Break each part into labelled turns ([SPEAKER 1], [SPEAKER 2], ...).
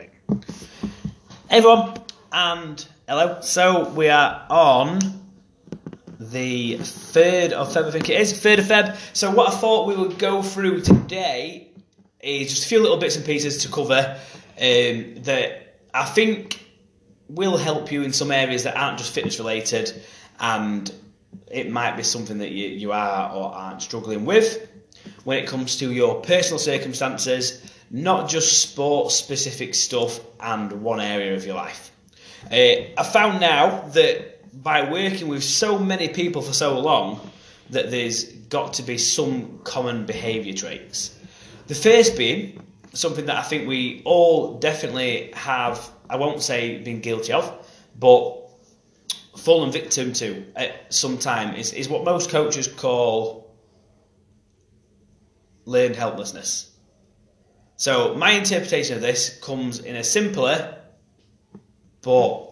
[SPEAKER 1] Right. Hey everyone, and hello. So we are on the 3rd of Feb, I think it is, 3rd of Feb. So what I thought we would go through today is just a few little bits and pieces to cover um, that I think will help you in some areas that aren't just fitness related and it might be something that you, you are or aren't struggling with when it comes to your personal circumstances, not just sports specific stuff and one area of your life. Uh, I found now that by working with so many people for so long, that there's got to be some common behaviour traits. The first being something that I think we all definitely have, I won't say been guilty of, but fallen victim to at some time is, is what most coaches call learned helplessness. So my interpretation of this comes in a simpler but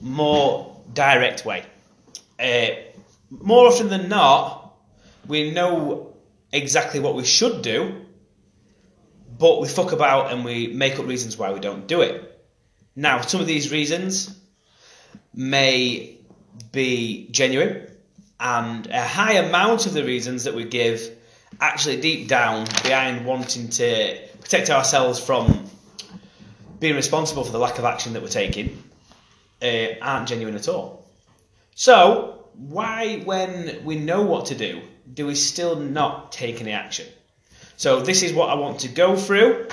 [SPEAKER 1] more direct way. Uh, more often than not, we know exactly what we should do, but we fuck about and we make up reasons why we don't do it. Now, some of these reasons may be genuine, and a high amount of the reasons that we give actually deep down behind wanting to protect ourselves from being responsible for the lack of action that we're taking uh, aren't genuine at all. So, why, when we know what to do, do we still not take any action? So, this is what I want to go through,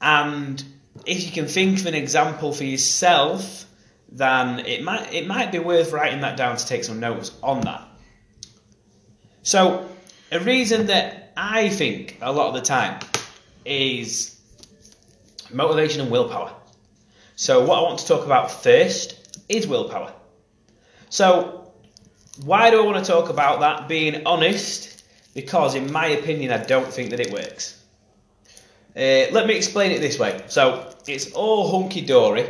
[SPEAKER 1] and if you can think of an example for yourself, then it might it might be worth writing that down to take some notes on that. So, a reason that I think a lot of the time is motivation and willpower. So, what I want to talk about first is willpower. So, why do I want to talk about that? Being honest, because in my opinion, I don't think that it works. Uh, let me explain it this way. So, it's all hunky dory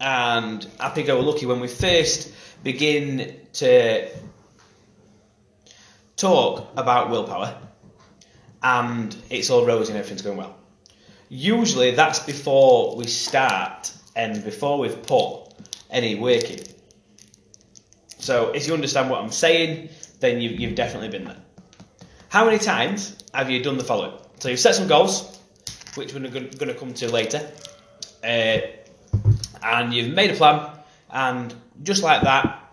[SPEAKER 1] and happy go lucky when we first begin to talk about willpower and it's all rosy and everything's going well. Usually that's before we start and before we've put any work in. So if you understand what I'm saying, then you've, you've definitely been there. How many times have you done the following? So you've set some goals, which we're going to come to later, uh, and you've made a plan, and just like that,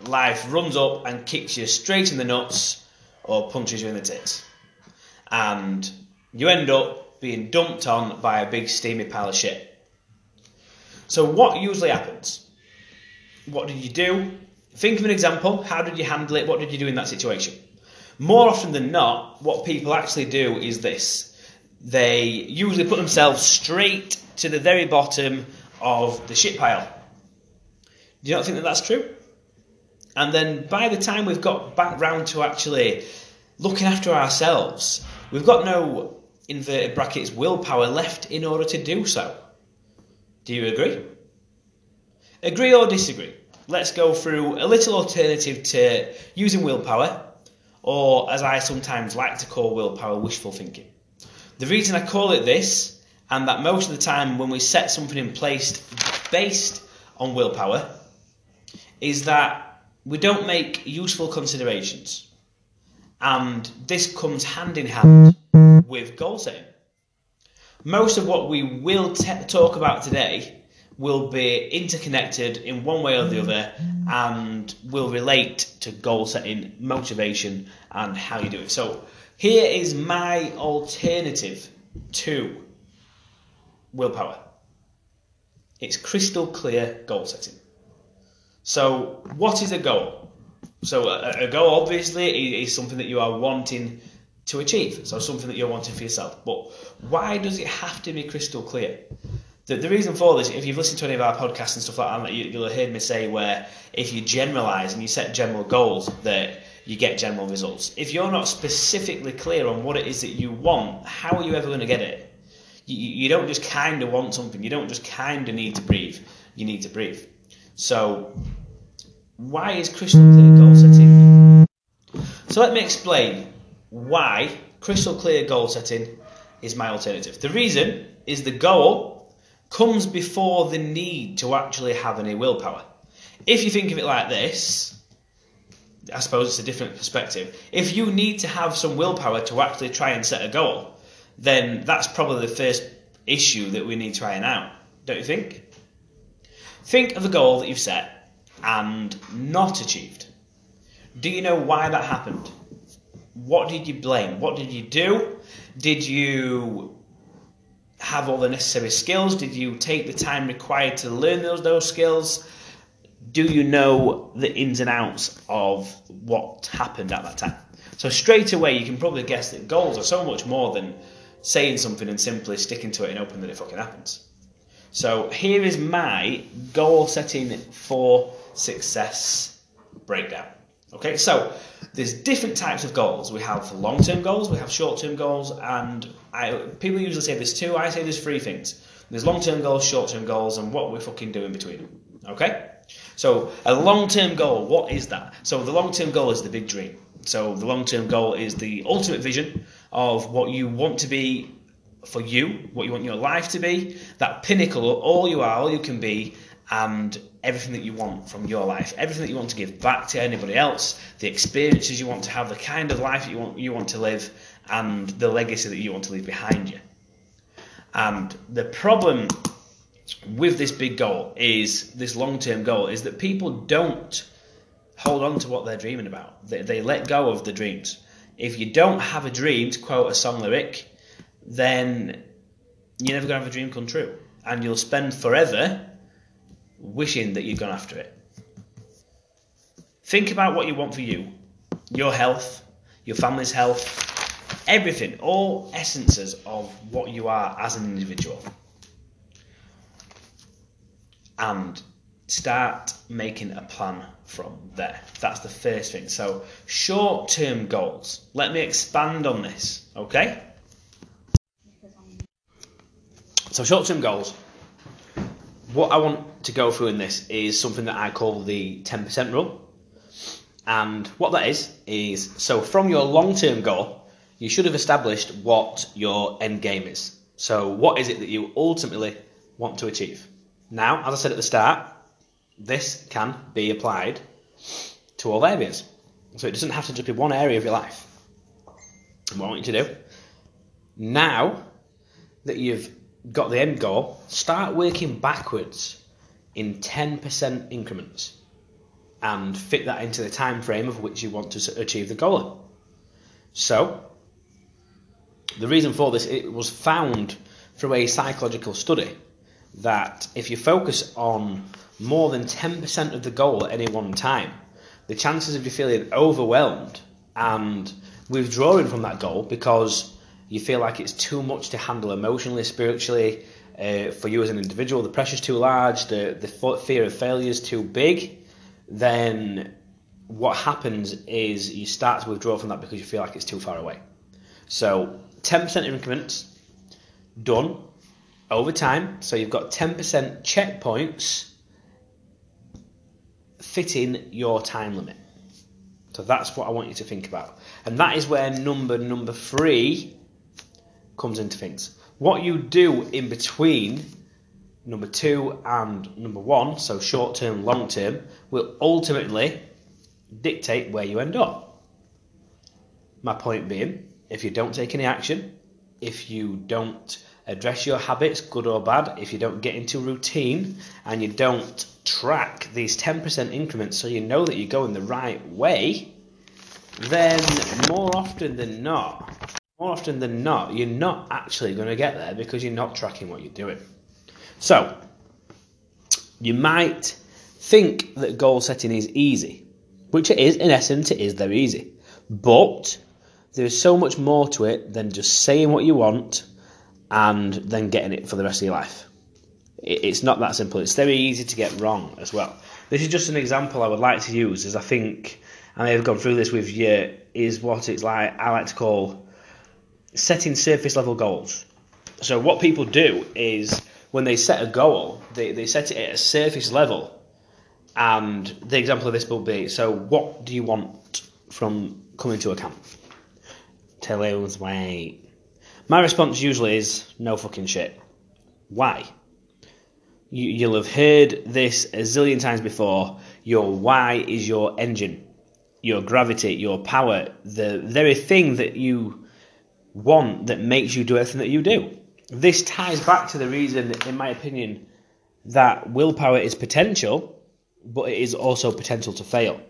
[SPEAKER 1] life runs up and kicks you straight in the nuts or punches you in the tits. And you end up being dumped on by a big steamy pile of shit. So, what usually happens? What did you do? Think of an example. How did you handle it? What did you do in that situation? More often than not, what people actually do is this they usually put themselves straight to the very bottom of the shit pile. Do you not think that that's true? And then by the time we've got back round to actually looking after ourselves, we've got no inverted brackets willpower left in order to do so. Do you agree? Agree or disagree? Let's go through a little alternative to using willpower, or as I sometimes like to call willpower, wishful thinking. The reason I call it this, and that most of the time when we set something in place based on willpower, is that we don't make useful considerations. And this comes hand in hand with goal setting. Most of what we will talk about today will be interconnected in one way or the other and will relate to goal setting, motivation, and how you do it. So, here is my alternative to willpower it's crystal clear goal setting. So, what is a goal? So, a, goal obviously is something that you are wanting to achieve, so something that you're wanting for yourself. But why does it have to be crystal clear? The, the reason for this, if you've listened to any of our podcasts and stuff like that, you, you'll have heard me say where if you generalise and you set general goals, that you get general results. If you're not specifically clear on what it is that you want, how are you ever going to get it? You, you don't just kind of want something. You don't just kind of need to breathe. You need to breathe. So, why is crystal clear? So let me explain why crystal clear goal setting is my alternative. The reason is the goal comes before the need to actually have any willpower. If you think of it like this, I suppose it's a different perspective. If you need to have some willpower to actually try and set a goal, then that's probably the first issue that we need to iron out, don't you think? Think of a goal that you've set and not achieved. Do you know why that happened? What did you blame? What did you do? Did you have all the necessary skills? Did you take the time required to learn those those skills? Do you know the ins and outs of what happened at that time? So straight away you can probably guess that goals are so much more than saying something and simply sticking to it and hoping that it fucking happens. So here is my goal setting for success breakdown. Okay, so there's different types of goals. We have long-term goals, we have short-term goals, and I, people usually say there's two. I say there's three things. There's long-term goals, short-term goals, and what we're fucking do in between them. Okay, so a long-term goal, what is that? So the long-term goal is the big dream. So the long-term goal is the ultimate vision of what you want to be for you, what you want your life to be, that pinnacle, of all you are, all you can be, and everything that you want from your life, everything that you want to give back to anybody else, the experiences you want to have, the kind of life that you want you want to live, and the legacy that you want to leave behind you. And the problem with this big goal is this long-term goal is that people don't hold on to what they're dreaming about. They, they let go of the dreams. If you don't have a dream, to quote a song lyric, then you're never going to have a dream come true. And you'll spend forever wishing that you'd gone after it. Think about what you want for you your health, your family's health, everything, all essences of what you are as an individual. And start making a plan from there. That's the first thing. So, short term goals. Let me expand on this, okay? So, short term goals. What I want to go through in this is something that I call the 10% rule. And what that is, is so from your long term goal, you should have established what your end game is. So, what is it that you ultimately want to achieve? Now, as I said at the start, this can be applied to all areas. So, it doesn't have to just be one area of your life. And what I want you to do, now that you've got the end goal, start working backwards in 10% increments and fit that into the time frame of which you want to achieve the goal. So, the reason for this it was found through a psychological study that if you focus on more than 10% of the goal at any one time, the chances of you feeling overwhelmed and withdrawing from that goal because you feel like it's too much to handle emotionally, spiritually, uh, for you as an individual, the pressure's too large, the, the fear of failure is too big, then what happens is you start to withdraw from that because you feel like it's too far away. So 10% increments done over time. So you've got 10% checkpoints fitting your time limit. So that's what I want you to think about. And that is where number number three comes into things. What you do in between number two and number one, so short term, long term, will ultimately dictate where you end up. My point being, if you don't take any action, if you don't address your habits, good or bad, if you don't get into routine and you don't track these 10% increments so you know that you're going the right way, then more often than not, more often than not, you're not actually going to get there because you're not tracking what you're doing. So, you might think that goal setting is easy, which it is, in essence, it is very easy. But there is so much more to it than just saying what you want and then getting it for the rest of your life. It's not that simple. It's very easy to get wrong as well. This is just an example I would like to use, as I think I may have gone through this with you, is what it's like, I like to call setting surface level goals. So, what people do is when they set a goal, they, they set it at a surface level. And the example of this will be so, what do you want from coming to a camp? Lose weight. My response usually is no fucking shit. Why? You, you'll have heard this a zillion times before. Your why is your engine, your gravity, your power, the very thing that you want that makes you do everything that you do. This ties back to the reason, in my opinion, that willpower is potential, but it is also potential to fail.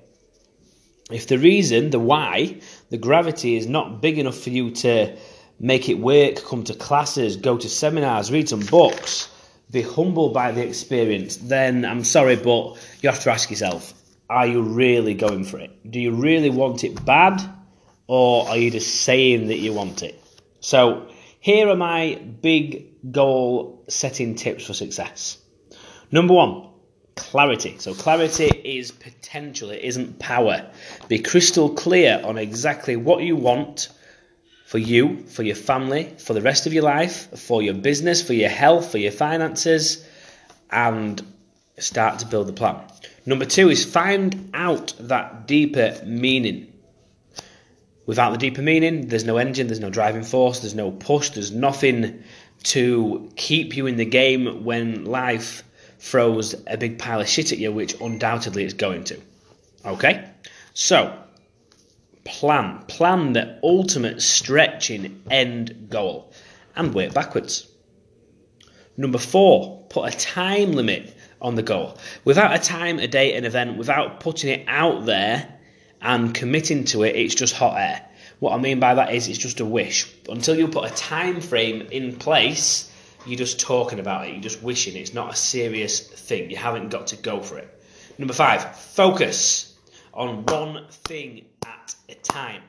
[SPEAKER 1] If the reason, the why, the gravity is not big enough for you to make it work, come to classes, go to seminars, read some books, be humbled by the experience, then I'm sorry, but you have to ask yourself are you really going for it? Do you really want it bad, or are you just saying that you want it? So, here are my big goal setting tips for success. Number one, clarity. So, clarity is potential, it isn't power. Be crystal clear on exactly what you want for you, for your family, for the rest of your life, for your business, for your health, for your finances, and start to build the plan. Number two is find out that deeper meaning. Without the deeper meaning, there's no engine, there's no driving force, there's no push, there's nothing to keep you in the game when life throws a big pile of shit at you, which undoubtedly it's going to. Okay? So, plan. Plan the ultimate stretching end goal and work backwards. Number four, put a time limit on the goal. Without a time, a date, an event, without putting it out there and committing to it, it's just hot air. What I mean by that is it's just a wish. Until you put a time frame in place, you're just talking about it, you're just wishing. It's not a serious thing. You haven't got to go for it. Number five, focus on one thing at a time.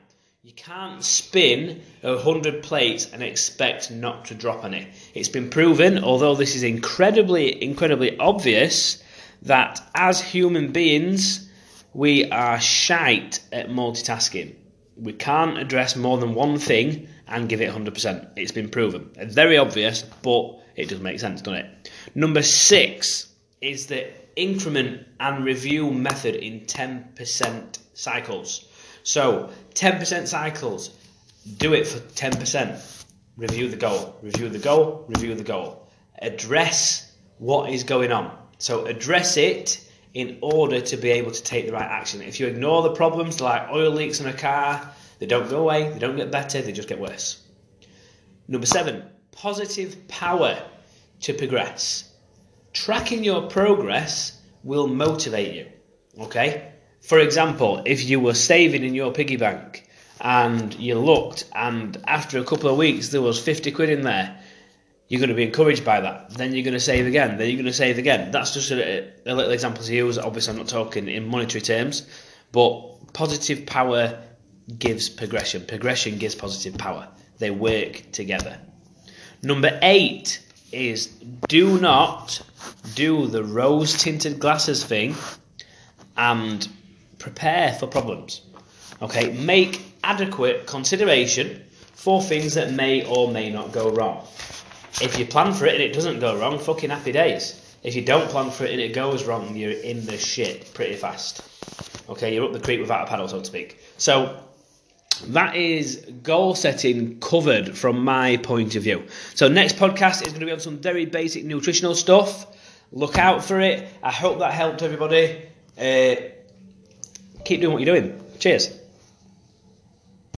[SPEAKER 1] You can't spin a hundred plates and expect not to drop any. It's been proven, although this is incredibly, incredibly obvious, that as human beings, we are shite at multitasking. We can't address more than one thing and give it 100%. It's been proven. Very obvious, but it does make sense, doesn't it? Number six is the increment and review method in 10% cycles. So, 10% cycles, do it for 10%. Review the goal, review the goal, review the goal. Address what is going on. So, address it in order to be able to take the right action. If you ignore the problems like oil leaks in a car, they don't go away, they don't get better, they just get worse. Number seven, positive power to progress. Tracking your progress will motivate you. Okay? For example, if you were saving in your piggy bank and you looked and after a couple of weeks there was 50 quid in there, you're going to be encouraged by that. Then you're going to save again. Then you're going to save again. That's just a, a little example to use. Obviously, I'm not talking in monetary terms, but positive power gives progression. Progression gives positive power. They work together. Number eight is do not do the rose tinted glasses thing and prepare for problems. Okay, make adequate consideration for things that may or may not go wrong. If you plan for it and it doesn't go wrong, fucking happy days. If you don't plan for it and it goes wrong, you're in the shit pretty fast. Okay, you're up the creek without a paddle, so to speak. So that is goal setting covered from my point of view. So next podcast is going to be on some very basic nutritional stuff. Look out for it. I hope that helped everybody. Uh, keep doing what you're doing. Cheers.